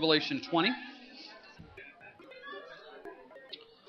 Revelation 20.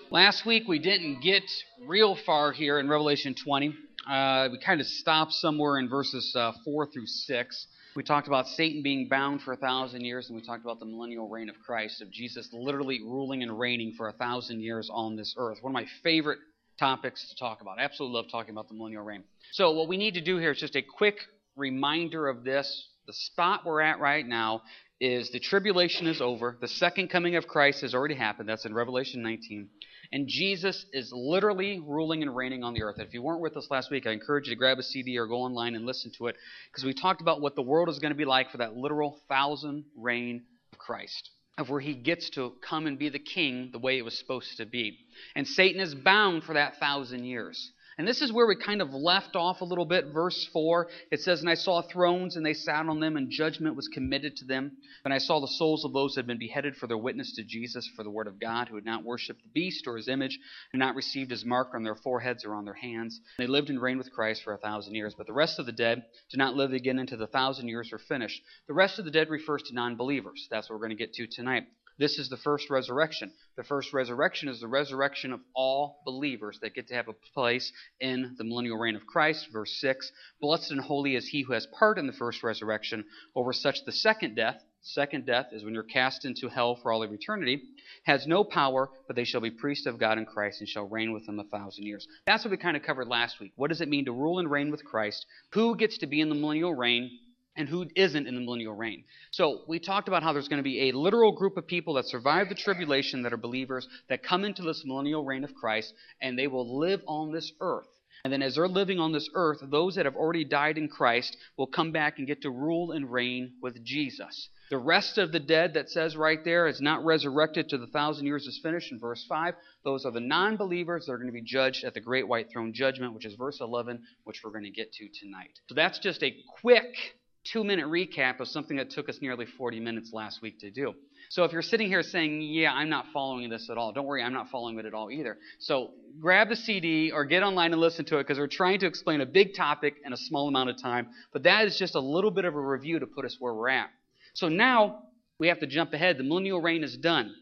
Last week we didn't get real far here in Revelation 20. Uh, we kind of stopped somewhere in verses uh, 4 through 6. We talked about Satan being bound for a thousand years, and we talked about the millennial reign of Christ, of Jesus literally ruling and reigning for a thousand years on this earth. One of my favorite topics to talk about. I absolutely love talking about the millennial reign. So, what we need to do here is just a quick reminder of this. The spot we're at right now is the tribulation is over. The second coming of Christ has already happened. That's in Revelation 19. And Jesus is literally ruling and reigning on the earth. If you weren't with us last week, I encourage you to grab a CD or go online and listen to it because we talked about what the world is going to be like for that literal thousand reign of Christ, of where he gets to come and be the king the way it was supposed to be. And Satan is bound for that thousand years. And this is where we kind of left off a little bit. Verse 4, it says, And I saw thrones, and they sat on them, and judgment was committed to them. And I saw the souls of those who had been beheaded for their witness to Jesus, for the word of God, who had not worshipped the beast or his image, and not received his mark on their foreheads or on their hands. They lived and reigned with Christ for a thousand years. But the rest of the dead did not live again until the thousand years were finished. The rest of the dead refers to non believers. That's what we're going to get to tonight. This is the first resurrection. The first resurrection is the resurrection of all believers that get to have a place in the millennial reign of Christ. Verse 6 Blessed and holy is he who has part in the first resurrection. Over such, the second death, second death is when you're cast into hell for all of eternity, has no power, but they shall be priests of God in Christ and shall reign with him a thousand years. That's what we kind of covered last week. What does it mean to rule and reign with Christ? Who gets to be in the millennial reign? And who isn't in the millennial reign. So, we talked about how there's going to be a literal group of people that survive the tribulation that are believers that come into this millennial reign of Christ and they will live on this earth. And then, as they're living on this earth, those that have already died in Christ will come back and get to rule and reign with Jesus. The rest of the dead that says right there is not resurrected to the thousand years is finished in verse 5. Those are the non believers that are going to be judged at the great white throne judgment, which is verse 11, which we're going to get to tonight. So that's just a quick two minute recap of something that took us nearly 40 minutes last week to do. So if you're sitting here saying, Yeah, I'm not following this at all, don't worry, I'm not following it at all either. So grab the CD or get online and listen to it because we're trying to explain a big topic in a small amount of time. But that is just a little bit of a review to put us where we're at. So now we have to jump ahead. The millennial reign is done.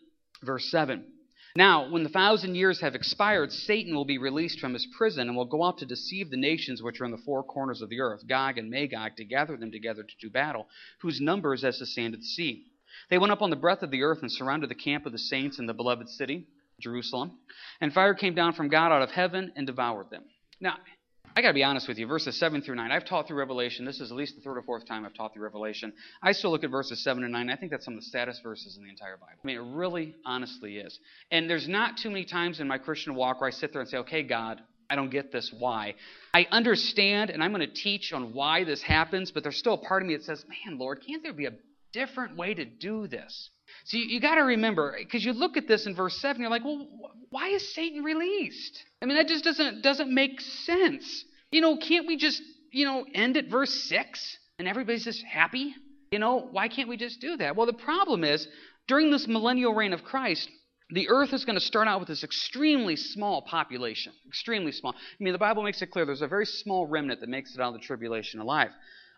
Verse 7. Now, when the thousand years have expired, Satan will be released from his prison and will go out to deceive the nations which are in the four corners of the earth, Gog and Magog, to gather them together to do battle, whose number is as the sand of the sea. They went up on the breadth of the earth and surrounded the camp of the saints in the beloved city, Jerusalem. And fire came down from God out of heaven and devoured them. Now, I got to be honest with you. Verses 7 through 9. I've taught through Revelation. This is at least the third or fourth time I've taught through Revelation. I still look at verses 7 and 9. I think that's some of the saddest verses in the entire Bible. I mean, it really, honestly is. And there's not too many times in my Christian walk where I sit there and say, okay, God, I don't get this. Why? I understand, and I'm going to teach on why this happens, but there's still a part of me that says, man, Lord, can't there be a different way to do this? So you, you got to remember, because you look at this in verse 7, you're like, well, why is Satan released? I mean, that just doesn't, doesn't make sense. You know, can't we just, you know, end at verse 6 and everybody's just happy? You know, why can't we just do that? Well, the problem is, during this millennial reign of Christ, the earth is going to start out with this extremely small population. Extremely small. I mean, the Bible makes it clear there's a very small remnant that makes it out of the tribulation alive.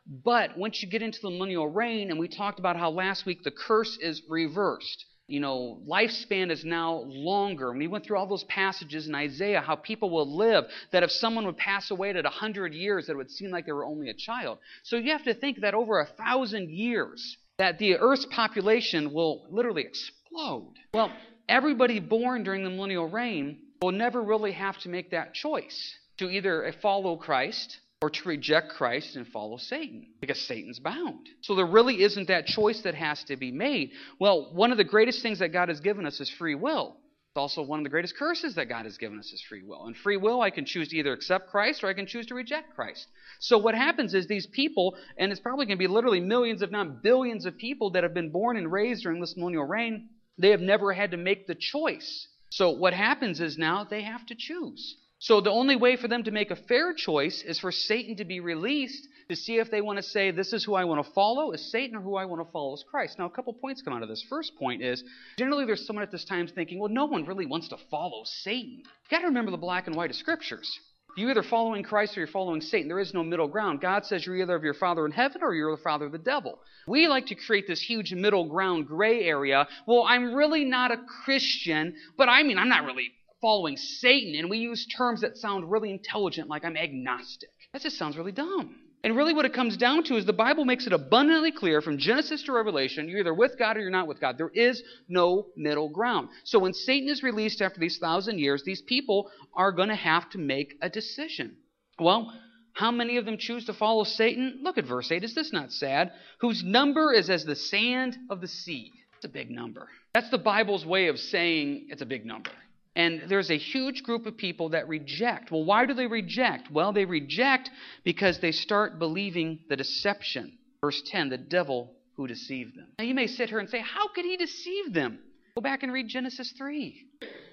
But once you get into the millennial reign, and we talked about how last week the curse is reversed you know, lifespan is now longer. And we went through all those passages in Isaiah, how people will live, that if someone would pass away at 100 years, that it would seem like they were only a child. So you have to think that over a thousand years, that the Earth's population will literally explode. Well, everybody born during the millennial reign will never really have to make that choice to either follow Christ or to reject Christ and follow Satan because Satan's bound. So there really isn't that choice that has to be made. Well, one of the greatest things that God has given us is free will. It's also one of the greatest curses that God has given us is free will. And free will, I can choose to either accept Christ or I can choose to reject Christ. So what happens is these people, and it's probably going to be literally millions, if not billions, of people that have been born and raised during this millennial reign, they have never had to make the choice. So what happens is now they have to choose. So the only way for them to make a fair choice is for Satan to be released to see if they want to say, This is who I want to follow, is Satan, or who I want to follow is Christ. Now, a couple points come out of this. First point is generally there's someone at this time thinking, Well, no one really wants to follow Satan. You've got to remember the black and white of scriptures. You're either following Christ or you're following Satan. There is no middle ground. God says you're either of your father in heaven or you're the father of the devil. We like to create this huge middle ground gray area. Well, I'm really not a Christian, but I mean, I'm not really following Satan. And we use terms that sound really intelligent, like I'm agnostic. That just sounds really dumb. And really, what it comes down to is the Bible makes it abundantly clear from Genesis to Revelation you're either with God or you're not with God. There is no middle ground. So when Satan is released after these thousand years, these people are going to have to make a decision. Well, how many of them choose to follow Satan? Look at verse 8. Is this not sad? Whose number is as the sand of the sea. It's a big number. That's the Bible's way of saying it's a big number. And there's a huge group of people that reject. Well, why do they reject? Well, they reject because they start believing the deception. Verse 10 the devil who deceived them. Now, you may sit here and say, How could he deceive them? Go back and read Genesis 3.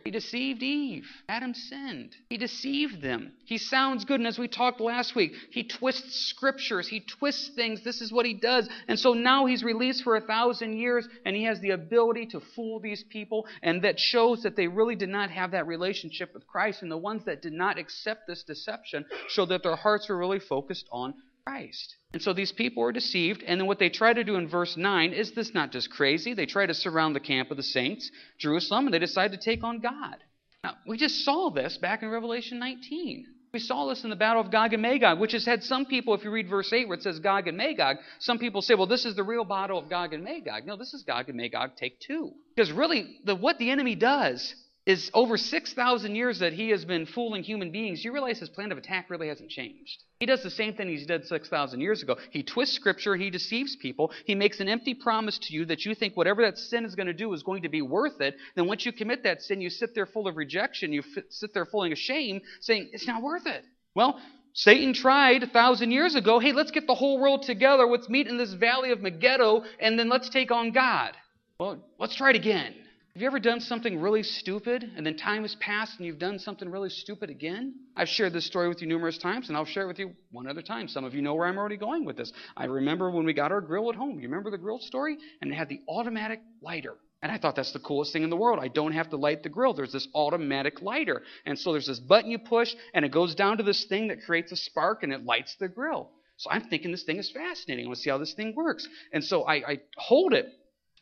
He deceived Eve. Adam sinned. He deceived them. He sounds good. And as we talked last week, he twists scriptures. He twists things. This is what he does. And so now he's released for a thousand years, and he has the ability to fool these people. And that shows that they really did not have that relationship with Christ. And the ones that did not accept this deception show that their hearts were really focused on Christ. And so these people were deceived. And then what they try to do in verse 9 is this not just crazy? They try to surround the camp of the saints, Jerusalem, and they decide to take on God. Now, we just saw this back in Revelation 19. We saw this in the battle of Gog and Magog, which has had some people, if you read verse 8 where it says Gog and Magog, some people say, well, this is the real battle of Gog and Magog. No, this is Gog and Magog take two. Because really, the, what the enemy does is over 6,000 years that he has been fooling human beings, you realize his plan of attack really hasn't changed. He does the same thing he did 6,000 years ago. He twists scripture, he deceives people, he makes an empty promise to you that you think whatever that sin is going to do is going to be worth it. Then once you commit that sin, you sit there full of rejection, you sit there full of shame, saying, it's not worth it. Well, Satan tried a thousand years ago, hey, let's get the whole world together, let's meet in this valley of Megiddo, and then let's take on God. Well, let's try it again. Have you ever done something really stupid and then time has passed and you've done something really stupid again? I've shared this story with you numerous times and I'll share it with you one other time. Some of you know where I'm already going with this. I remember when we got our grill at home. You remember the grill story? And it had the automatic lighter. And I thought that's the coolest thing in the world. I don't have to light the grill. There's this automatic lighter. And so there's this button you push and it goes down to this thing that creates a spark and it lights the grill. So I'm thinking this thing is fascinating. I want to see how this thing works. And so I, I hold it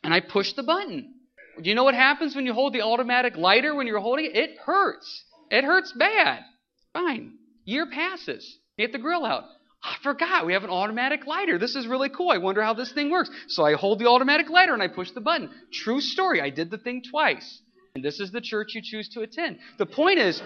and I push the button. Do you know what happens when you hold the automatic lighter when you're holding it? It hurts. It hurts bad. Fine. Year passes. Get the grill out. I forgot we have an automatic lighter. This is really cool. I wonder how this thing works. So I hold the automatic lighter and I push the button. True story. I did the thing twice. And this is the church you choose to attend. The point is,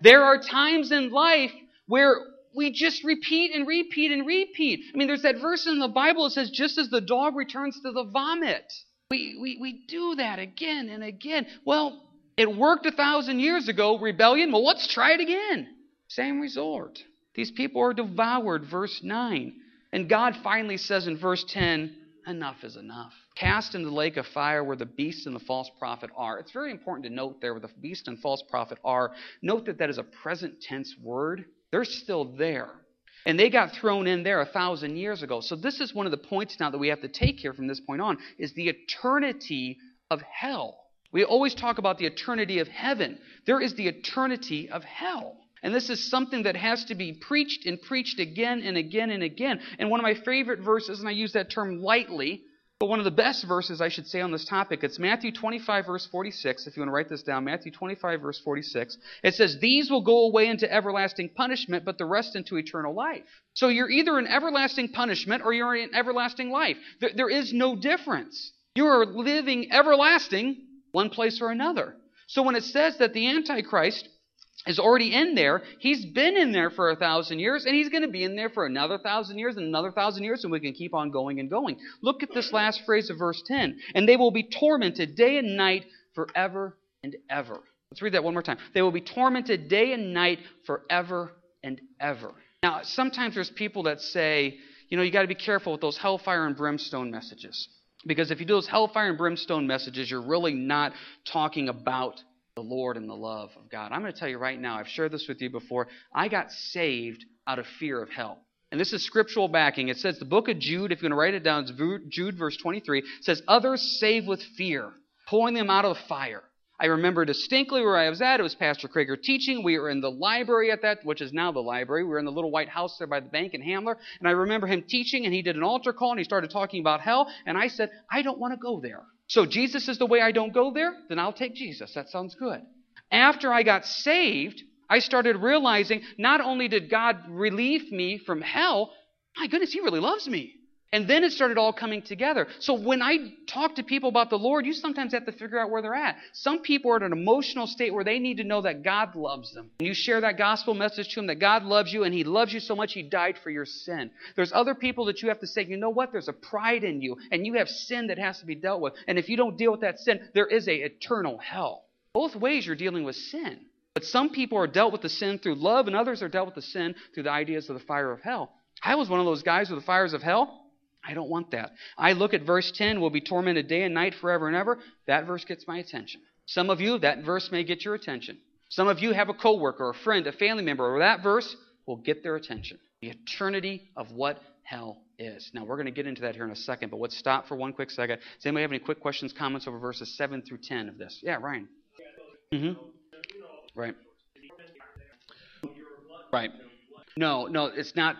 there are times in life where we just repeat and repeat and repeat. I mean, there's that verse in the Bible that says, just as the dog returns to the vomit. We, we, we do that again and again. Well, it worked a thousand years ago, rebellion. Well, let's try it again. Same resort. These people are devoured, verse 9. And God finally says in verse 10, enough is enough. Cast into the lake of fire where the beast and the false prophet are. It's very important to note there where the beast and false prophet are. Note that that is a present tense word. They're still there. And they got thrown in there a thousand years ago. So this is one of the points now that we have to take here from this point on is the eternity of hell. We always talk about the eternity of heaven. There is the eternity of hell. And this is something that has to be preached and preached again and again and again. And one of my favorite verses, and I use that term lightly, but one of the best verses, I should say, on this topic, it's Matthew 25, verse 46. If you want to write this down, Matthew 25, verse 46. It says, These will go away into everlasting punishment, but the rest into eternal life. So you're either in everlasting punishment or you're in everlasting life. There, there is no difference. You are living everlasting one place or another. So when it says that the Antichrist is already in there. He's been in there for a thousand years, and he's going to be in there for another thousand years and another thousand years, and we can keep on going and going. Look at this last phrase of verse 10. And they will be tormented day and night forever and ever. Let's read that one more time. They will be tormented day and night forever and ever. Now, sometimes there's people that say, you know, you got to be careful with those hellfire and brimstone messages. Because if you do those hellfire and brimstone messages, you're really not talking about the Lord and the love of God. I'm going to tell you right now, I've shared this with you before. I got saved out of fear of hell. And this is scriptural backing. It says the book of Jude, if you're going to write it down, it's Jude verse 23, says, Others save with fear, pulling them out of the fire. I remember distinctly where I was at. It was Pastor Krager teaching. We were in the library at that, which is now the library. We were in the little white house there by the bank in Hamler. And I remember him teaching, and he did an altar call, and he started talking about hell. And I said, I don't want to go there. So Jesus is the way I don't go there? Then I'll take Jesus. That sounds good. After I got saved, I started realizing not only did God relieve me from hell, my goodness, He really loves me. And then it started all coming together. So when I talk to people about the Lord, you sometimes have to figure out where they're at. Some people are at an emotional state where they need to know that God loves them. And you share that gospel message to them that God loves you and He loves you so much He died for your sin. There's other people that you have to say, you know what? There's a pride in you and you have sin that has to be dealt with. And if you don't deal with that sin, there is a eternal hell. Both ways you're dealing with sin. But some people are dealt with the sin through love and others are dealt with the sin through the ideas of the fire of hell. I was one of those guys with the fires of hell. I don't want that. I look at verse 10, we'll be tormented day and night forever and ever. That verse gets my attention. Some of you, that verse may get your attention. Some of you have a coworker, a friend, a family member, or that verse will get their attention. The eternity of what hell is. Now, we're going to get into that here in a second, but let's stop for one quick second. Does anybody have any quick questions, comments over verses 7 through 10 of this? Yeah, Ryan. Mm-hmm. Right. Right. No, no, it's not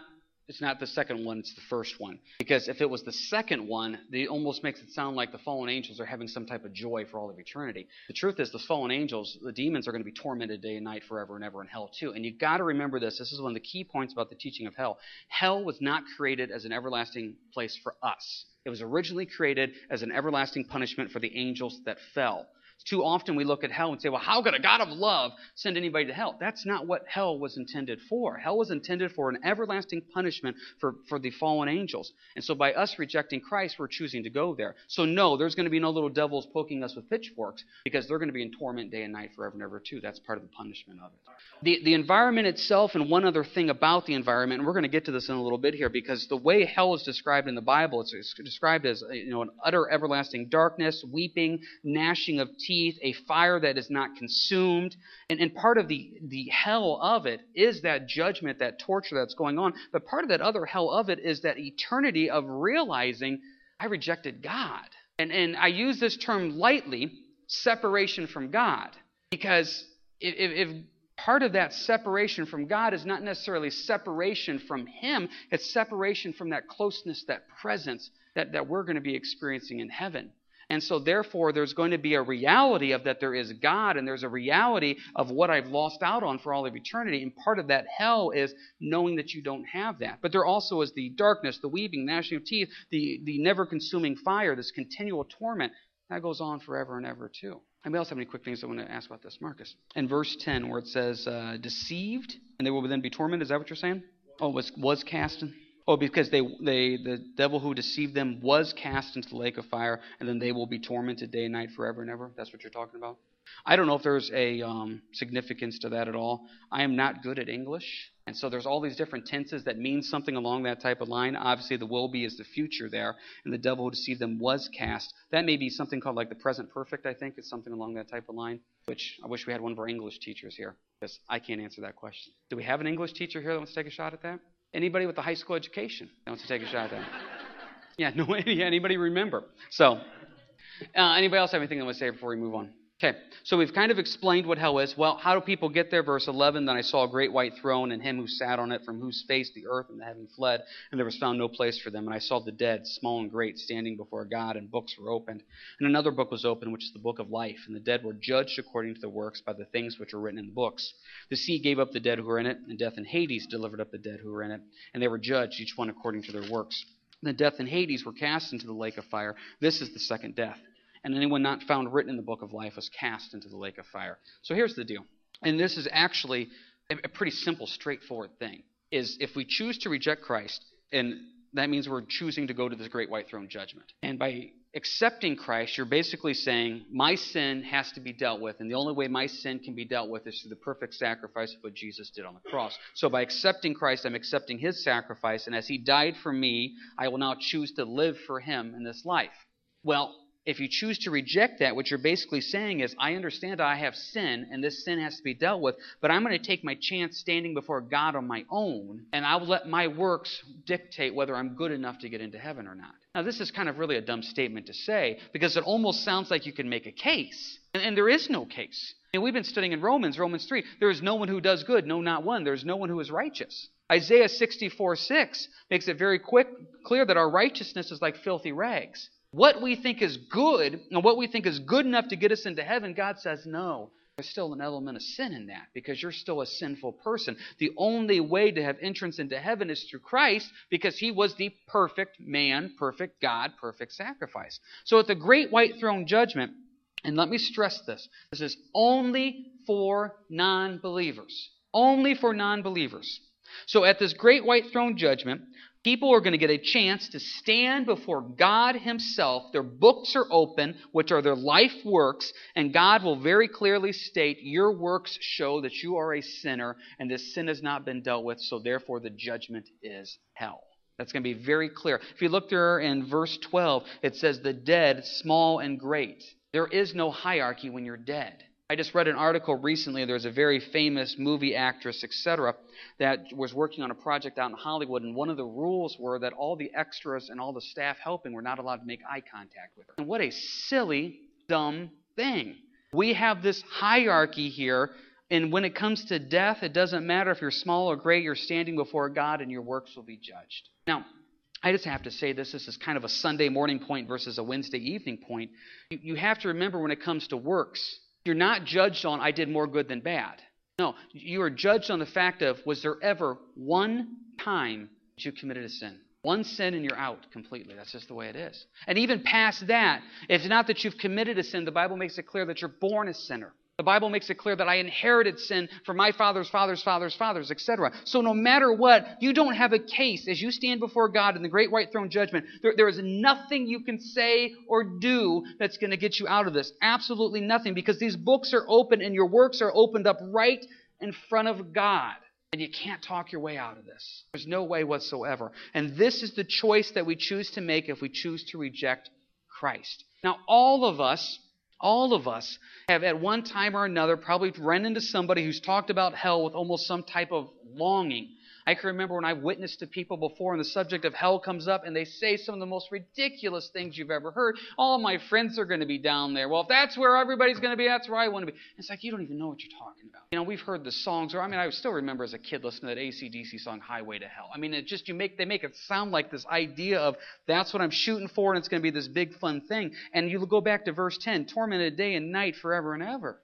it's not the second one, it's the first one. Because if it was the second one, it almost makes it sound like the fallen angels are having some type of joy for all of eternity. The truth is, the fallen angels, the demons, are going to be tormented day and night forever and ever in hell, too. And you've got to remember this. This is one of the key points about the teaching of hell. Hell was not created as an everlasting place for us, it was originally created as an everlasting punishment for the angels that fell. Too often we look at hell and say, well, how could a God of love send anybody to hell? That's not what hell was intended for. Hell was intended for an everlasting punishment for, for the fallen angels. And so by us rejecting Christ, we're choosing to go there. So no, there's going to be no little devils poking us with pitchforks because they're going to be in torment day and night forever and ever too. That's part of the punishment of it. The, the environment itself and one other thing about the environment, and we're going to get to this in a little bit here because the way hell is described in the Bible, it's, described as you know an utter everlasting darkness, weeping, gnashing of teeth, teeth, a fire that is not consumed. And, and part of the, the hell of it is that judgment, that torture that's going on. But part of that other hell of it is that eternity of realizing I rejected God. And, and I use this term lightly separation from God. Because if, if part of that separation from God is not necessarily separation from Him, it's separation from that closeness, that presence that, that we're going to be experiencing in heaven. And so, therefore, there's going to be a reality of that there is God, and there's a reality of what I've lost out on for all of eternity. And part of that hell is knowing that you don't have that. But there also is the darkness, the weeping, gnashing of teeth, the, the never consuming fire, this continual torment. That goes on forever and ever, too. Anybody else have any quick things I want to ask about this? Marcus. In verse 10, where it says, uh, deceived, and they will then be tormented, is that what you're saying? Oh, was, was cast in? Oh, because they, they, the devil who deceived them was cast into the lake of fire, and then they will be tormented day and night forever and ever. That's what you're talking about. I don't know if there's a um, significance to that at all. I am not good at English, and so there's all these different tenses that mean something along that type of line. Obviously, the will be is the future there, and the devil who deceived them was cast. That may be something called like the present perfect. I think it's something along that type of line. Which I wish we had one of our English teachers here, because I can't answer that question. Do we have an English teacher here that wants to take a shot at that? Anybody with a high school education wants to take a shot at that? Yeah, no, anybody remember? So, uh, anybody else have anything they want to say before we move on? Okay, so we've kind of explained what hell is. Well, how do people get there? Verse 11 Then I saw a great white throne, and him who sat on it, from whose face the earth and the heaven fled, and there was found no place for them. And I saw the dead, small and great, standing before God, and books were opened. And another book was opened, which is the book of life. And the dead were judged according to their works by the things which were written in the books. The sea gave up the dead who were in it, and death and Hades delivered up the dead who were in it. And they were judged, each one according to their works. And death and Hades were cast into the lake of fire. This is the second death and anyone not found written in the book of life was cast into the lake of fire. So here's the deal. And this is actually a pretty simple, straightforward thing. Is if we choose to reject Christ, and that means we're choosing to go to this great white throne judgment. And by accepting Christ, you're basically saying, My sin has to be dealt with, and the only way my sin can be dealt with is through the perfect sacrifice of what Jesus did on the cross. So by accepting Christ, I'm accepting his sacrifice, and as he died for me, I will now choose to live for him in this life. Well, if you choose to reject that, what you're basically saying is, I understand I have sin, and this sin has to be dealt with, but I'm going to take my chance standing before God on my own, and I'll let my works dictate whether I'm good enough to get into heaven or not. Now, this is kind of really a dumb statement to say, because it almost sounds like you can make a case And, and there is no case. And we've been studying in Romans, Romans 3. There is no one who does good, no, not one. There is no one who is righteous. Isaiah 64 6 makes it very quick, clear that our righteousness is like filthy rags. What we think is good, and what we think is good enough to get us into heaven, God says no. There's still an element of sin in that because you're still a sinful person. The only way to have entrance into heaven is through Christ because he was the perfect man, perfect God, perfect sacrifice. So at the great white throne judgment, and let me stress this this is only for non believers. Only for non believers. So at this great white throne judgment, people are going to get a chance to stand before God Himself. Their books are open, which are their life works, and God will very clearly state, Your works show that you are a sinner, and this sin has not been dealt with, so therefore the judgment is hell. That's going to be very clear. If you look there in verse 12, it says, The dead, small and great. There is no hierarchy when you're dead. I just read an article recently. There's a very famous movie actress, etc., that was working on a project out in Hollywood, and one of the rules were that all the extras and all the staff helping were not allowed to make eye contact with her. And what a silly, dumb thing. We have this hierarchy here, and when it comes to death, it doesn't matter if you're small or great, you're standing before God, and your works will be judged. Now, I just have to say this. This is kind of a Sunday morning point versus a Wednesday evening point. You have to remember when it comes to works, you're not judged on, I did more good than bad. No, you are judged on the fact of, was there ever one time that you committed a sin? One sin and you're out completely. That's just the way it is. And even past that, it's not that you've committed a sin. The Bible makes it clear that you're born a sinner. The Bible makes it clear that I inherited sin from my father's father's father's fathers, etc. So no matter what, you don't have a case as you stand before God in the great white throne judgment. There, there is nothing you can say or do that's going to get you out of this. Absolutely nothing because these books are open and your works are opened up right in front of God. And you can't talk your way out of this. There's no way whatsoever. And this is the choice that we choose to make if we choose to reject Christ. Now, all of us all of us have at one time or another probably run into somebody who's talked about hell with almost some type of longing. I can remember when I've witnessed to people before and the subject of hell comes up and they say some of the most ridiculous things you've ever heard. All my friends are going to be down there. Well, if that's where everybody's going to be, that's where I want to be. It's like you don't even know what you're talking about. You know, we've heard the songs, or I mean, I still remember as a kid listening to that ACDC song, Highway to Hell. I mean, it just, you make, they make it sound like this idea of that's what I'm shooting for and it's going to be this big fun thing. And you go back to verse 10, tormented day and night forever and ever.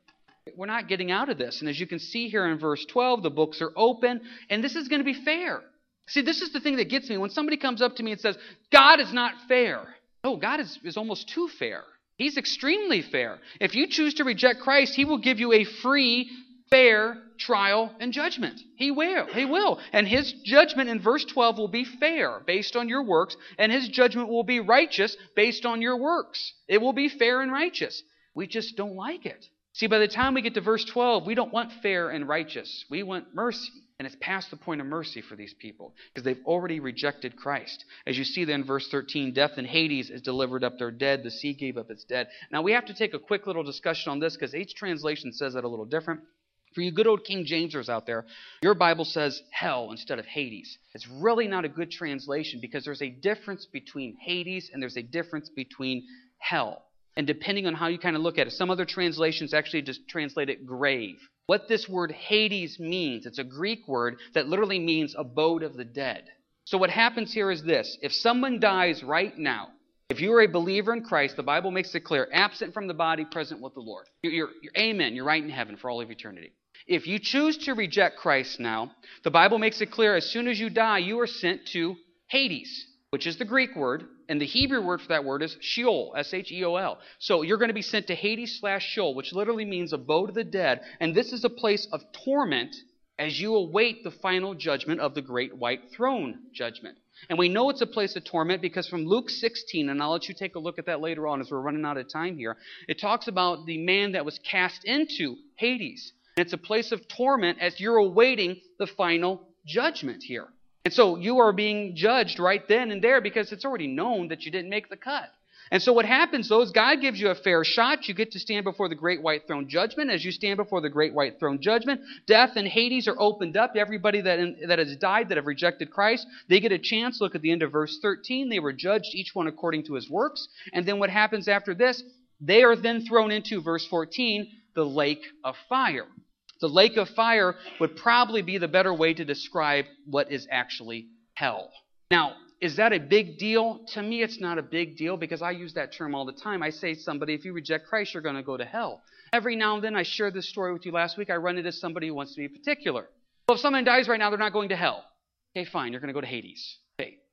We're not getting out of this. And as you can see here in verse 12, the books are open, and this is going to be fair. See, this is the thing that gets me. When somebody comes up to me and says, God is not fair. No, God is, is almost too fair. He's extremely fair. If you choose to reject Christ, He will give you a free, fair trial and judgment. He will. He will. And His judgment in verse 12 will be fair based on your works, and His judgment will be righteous based on your works. It will be fair and righteous. We just don't like it. See, by the time we get to verse 12, we don't want fair and righteous. We want mercy. And it's past the point of mercy for these people because they've already rejected Christ. As you see there in verse 13, death and Hades has delivered up their dead. The sea gave up its dead. Now, we have to take a quick little discussion on this because each translation says that a little different. For you good old King Jamesers out there, your Bible says hell instead of Hades. It's really not a good translation because there's a difference between Hades and there's a difference between hell. And depending on how you kind of look at it, some other translations actually just translate it grave. What this word Hades means, it's a Greek word that literally means abode of the dead. So what happens here is this if someone dies right now, if you are a believer in Christ, the Bible makes it clear absent from the body, present with the Lord. You're, you're, you're, amen. You're right in heaven for all of eternity. If you choose to reject Christ now, the Bible makes it clear as soon as you die, you are sent to Hades which is the Greek word, and the Hebrew word for that word is Sheol, S H E O L. So you're going to be sent to Hades slash Sheol, which literally means a abode of the dead, and this is a place of torment as you await the final judgment of the great white throne judgment. And we know it's a place of torment because from Luke 16, and I'll let you take a look at that later on as we're running out of time here, it talks about the man that was cast into Hades. And it's a place of torment as you're awaiting the final judgment here. And so you are being judged right then and there because it's already known that you didn't make the cut. And so what happens though is God gives you a fair shot. You get to stand before the great white throne judgment. As you stand before the great white throne judgment, death and Hades are opened up. Everybody that, in, that has died, that have rejected Christ, they get a chance. Look at the end of verse 13. They were judged, each one according to his works. And then what happens after this? They are then thrown into, verse 14, the lake of fire. The lake of fire would probably be the better way to describe what is actually hell. Now, is that a big deal? To me, it's not a big deal because I use that term all the time. I say somebody, if you reject Christ, you're going to go to hell. Every now and then, I shared this story with you last week. I run into somebody who wants to be particular. Well, if someone dies right now, they're not going to hell. Okay, fine, you're going to go to Hades.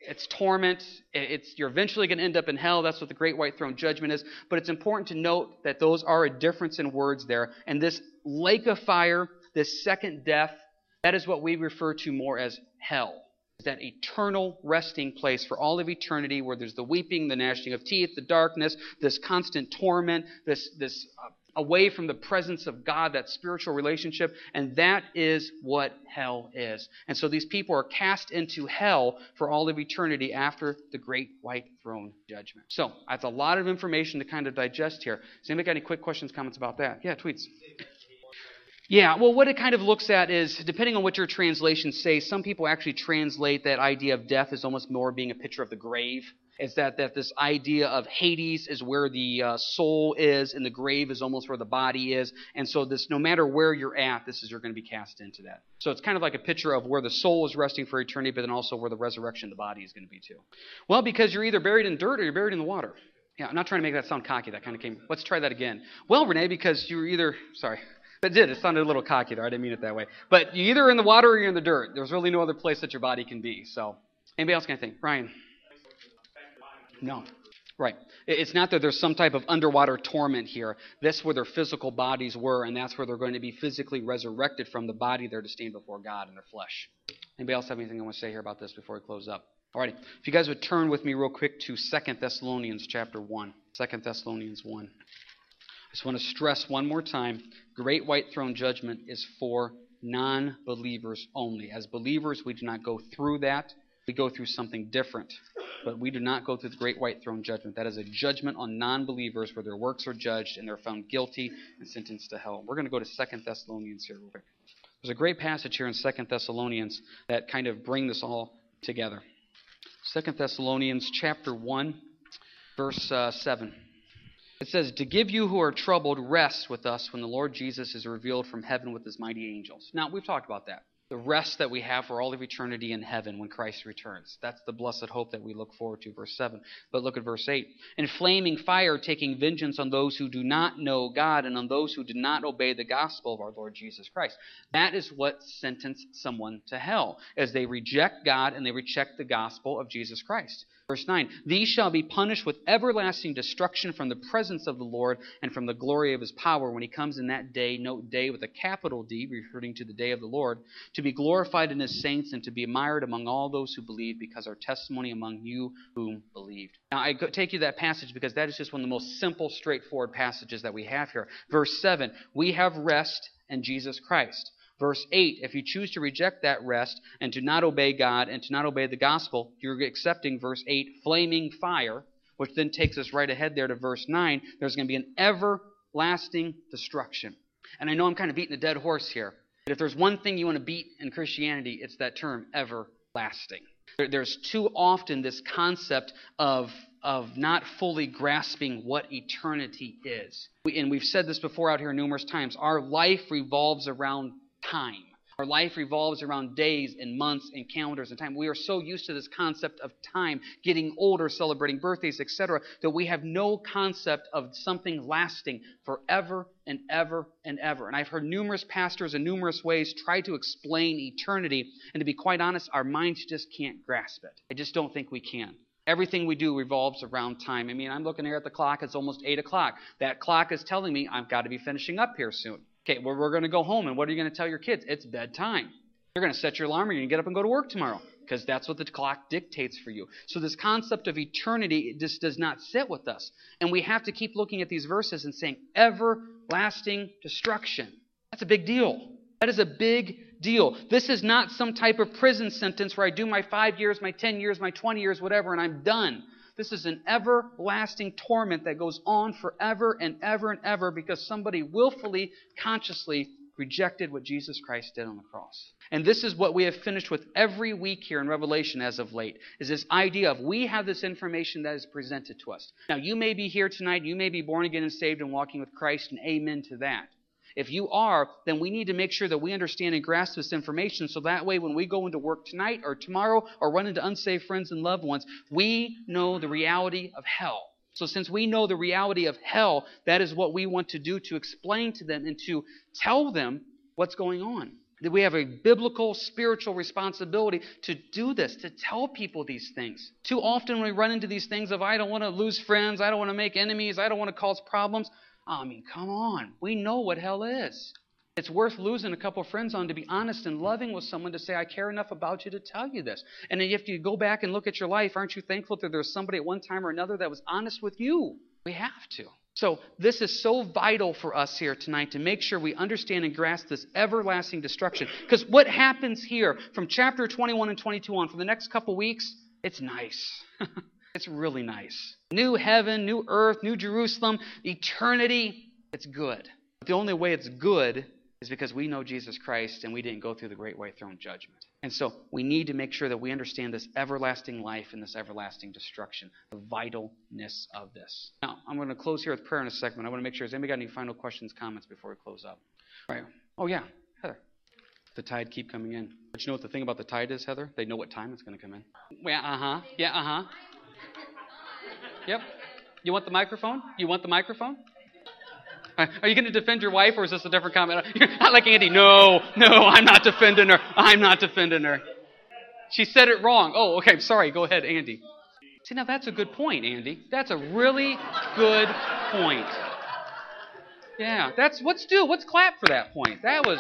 It's torment. It's you're eventually going to end up in hell. That's what the great white throne judgment is. But it's important to note that those are a difference in words there. And this lake of fire, this second death, that is what we refer to more as hell that eternal resting place for all of eternity where there's the weeping, the gnashing of teeth, the darkness, this constant torment, this, this uh, away from the presence of God, that spiritual relationship. And that is what hell is. And so these people are cast into hell for all of eternity after the great white throne judgment. So that's a lot of information to kind of digest here. Does anybody got any quick questions, comments about that? Yeah, tweets. Yeah, well, what it kind of looks at is, depending on what your translations say, some people actually translate that idea of death as almost more being a picture of the grave. Is that, that this idea of Hades is where the uh, soul is, and the grave is almost where the body is. And so, this, no matter where you're at, this is you're going to be cast into that. So, it's kind of like a picture of where the soul is resting for eternity, but then also where the resurrection of the body is going to be too. Well, because you're either buried in dirt or you're buried in the water. Yeah, I'm not trying to make that sound cocky. That kind of came. Let's try that again. Well, Renee, because you're either. Sorry. It did. It sounded a little cocky there. I didn't mean it that way. But you're either in the water or you're in the dirt. There's really no other place that your body can be. So, anybody else got anything? Brian? No. Right. It's not that there's some type of underwater torment here. That's where their physical bodies were, and that's where they're going to be physically resurrected from the body there to stand before God in their flesh. Anybody else have anything I want to say here about this before we close up? Alrighty. If you guys would turn with me real quick to Second Thessalonians chapter 1. 2 Thessalonians 1. I just want to stress one more time great white throne judgment is for non believers only. As believers, we do not go through that. We go through something different. But we do not go through the great white throne judgment. That is a judgment on non believers where their works are judged and they're found guilty and sentenced to hell. We're going to go to Second Thessalonians here real quick. There's a great passage here in Second Thessalonians that kind of bring this all together. Second Thessalonians chapter 1, verse uh, 7. It says, To give you who are troubled rest with us when the Lord Jesus is revealed from heaven with his mighty angels. Now, we've talked about that. The rest that we have for all of eternity in heaven when Christ returns. That's the blessed hope that we look forward to, verse 7. But look at verse 8. In flaming fire, taking vengeance on those who do not know God and on those who did not obey the gospel of our Lord Jesus Christ. That is what sentenced someone to hell, as they reject God and they reject the gospel of Jesus Christ. Verse 9 These shall be punished with everlasting destruction from the presence of the Lord and from the glory of his power when he comes in that day, note day with a capital D, referring to the day of the Lord, to be glorified in his saints and to be admired among all those who believe because our testimony among you whom believed. Now, I take you to that passage because that is just one of the most simple, straightforward passages that we have here. Verse 7 We have rest in Jesus Christ. Verse 8 if you choose to reject that rest and to not obey God and to not obey the gospel, you're accepting verse 8, flaming fire, which then takes us right ahead there to verse 9. There's going to be an everlasting destruction. And I know I'm kind of beating a dead horse here, if there's one thing you want to beat in Christianity, it's that term, everlasting. There's too often this concept of, of not fully grasping what eternity is. And we've said this before out here numerous times. Our life revolves around time. Our life revolves around days and months and calendars and time. We are so used to this concept of time, getting older, celebrating birthdays, etc., that we have no concept of something lasting forever and ever and ever. And I've heard numerous pastors in numerous ways try to explain eternity, and to be quite honest, our minds just can't grasp it. I just don't think we can. Everything we do revolves around time. I mean, I'm looking here at the clock, it's almost 8 o'clock. That clock is telling me I've got to be finishing up here soon. Okay, well, we're going to go home, and what are you going to tell your kids? It's bedtime. You're going to set your alarm, you're going to get up and go to work tomorrow because that's what the clock dictates for you. So, this concept of eternity just does not sit with us. And we have to keep looking at these verses and saying, everlasting destruction. That's a big deal. That is a big deal. This is not some type of prison sentence where I do my five years, my 10 years, my 20 years, whatever, and I'm done. This is an everlasting torment that goes on forever and ever and ever because somebody willfully, consciously rejected what Jesus Christ did on the cross. And this is what we have finished with every week here in Revelation as of late, is this idea of we have this information that is presented to us. Now, you may be here tonight, you may be born again and saved and walking with Christ, and amen to that. If you are, then we need to make sure that we understand and grasp this information so that way when we go into work tonight or tomorrow or run into unsaved friends and loved ones, we know the reality of hell. So, since we know the reality of hell, that is what we want to do to explain to them and to tell them what's going on. That we have a biblical, spiritual responsibility to do this, to tell people these things. Too often we run into these things of, I don't want to lose friends, I don't want to make enemies, I don't want to cause problems. I mean, come on. We know what hell is. It's worth losing a couple friends on to be honest and loving with someone to say, I care enough about you to tell you this. And if you go back and look at your life, aren't you thankful that there's somebody at one time or another that was honest with you? We have to. So, this is so vital for us here tonight to make sure we understand and grasp this everlasting destruction. Because what happens here from chapter 21 and 22 on for the next couple weeks, it's nice. It's really nice. New heaven, new earth, new Jerusalem, eternity. It's good. But the only way it's good is because we know Jesus Christ and we didn't go through the great white throne judgment. And so we need to make sure that we understand this everlasting life and this everlasting destruction, the vitalness of this. Now, I'm going to close here with prayer in a segment. I want to make sure, has anybody got any final questions, comments before we close up? All right. Oh, yeah. Heather. The tide keep coming in. But you know what the thing about the tide is, Heather? They know what time it's going to come in. Yeah, uh-huh. Yeah, uh-huh. Yep. You want the microphone? You want the microphone? Are you going to defend your wife, or is this a different comment? You're not like Andy. No, no, I'm not defending her. I'm not defending her. She said it wrong. Oh, okay. Sorry. Go ahead, Andy. See, now that's a good point, Andy. That's a really good point. Yeah, that's let's do. Let's clap for that point. That was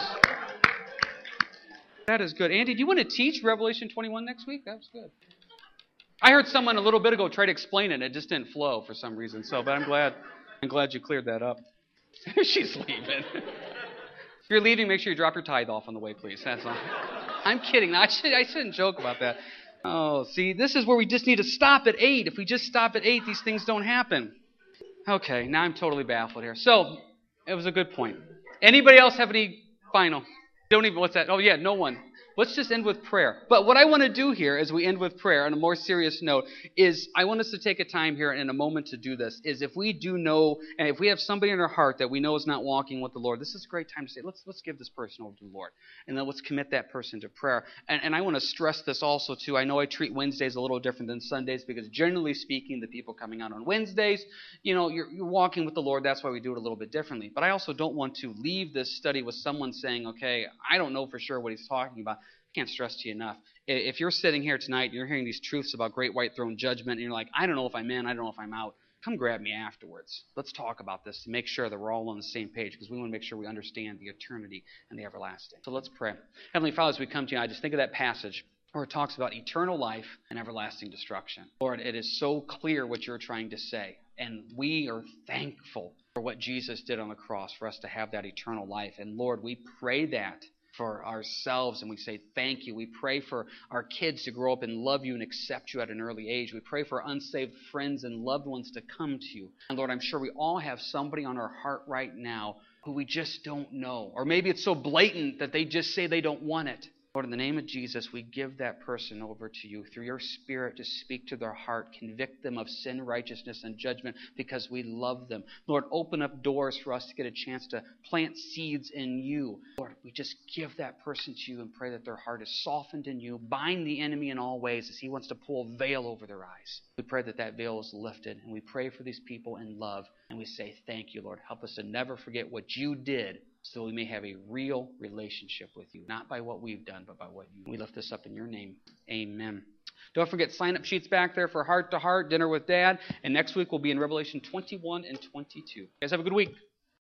that is good. Andy, do you want to teach Revelation 21 next week? That was good. I heard someone a little bit ago try to explain it, and it just didn't flow for some reason. So, but I'm glad, I'm glad you cleared that up. She's leaving. if you're leaving, make sure you drop your tithe off on the way, please. That's all. I'm kidding. I, should, I shouldn't joke about that. Oh, see, this is where we just need to stop at eight. If we just stop at eight, these things don't happen. Okay, now I'm totally baffled here. So, it was a good point. Anybody else have any final? Don't even, what's that? Oh, yeah, no one. Let's just end with prayer. But what I want to do here as we end with prayer on a more serious note is I want us to take a time here in a moment to do this. Is if we do know and if we have somebody in our heart that we know is not walking with the Lord, this is a great time to say, let's let's give this person over to the Lord. And then let's commit that person to prayer. And, and I want to stress this also too. I know I treat Wednesdays a little different than Sundays because generally speaking, the people coming out on Wednesdays, you know, you're, you're walking with the Lord. That's why we do it a little bit differently. But I also don't want to leave this study with someone saying, okay, I don't know for sure what he's talking about. I can't stress to you enough. If you're sitting here tonight and you're hearing these truths about great white throne judgment, and you're like, I don't know if I'm in, I don't know if I'm out, come grab me afterwards. Let's talk about this to make sure that we're all on the same page because we want to make sure we understand the eternity and the everlasting. So let's pray. Heavenly Father, as we come to you, I just think of that passage where it talks about eternal life and everlasting destruction. Lord, it is so clear what you're trying to say. And we are thankful for what Jesus did on the cross for us to have that eternal life. And Lord, we pray that for ourselves and we say thank you. We pray for our kids to grow up and love you and accept you at an early age. We pray for unsaved friends and loved ones to come to you. And Lord, I'm sure we all have somebody on our heart right now who we just don't know. Or maybe it's so blatant that they just say they don't want it. Lord, in the name of Jesus, we give that person over to you through your Spirit to speak to their heart, convict them of sin, righteousness, and judgment because we love them. Lord, open up doors for us to get a chance to plant seeds in you. Lord, we just give that person to you and pray that their heart is softened in you. Bind the enemy in all ways as he wants to pull a veil over their eyes. We pray that that veil is lifted, and we pray for these people in love, and we say, Thank you, Lord. Help us to never forget what you did so we may have a real relationship with you, not by what we've done, but by what you. We lift this up in your name. Amen. Don't forget sign up sheets back there for heart to heart dinner with dad, and next week we'll be in Revelation 21 and 22. You guys have a good week.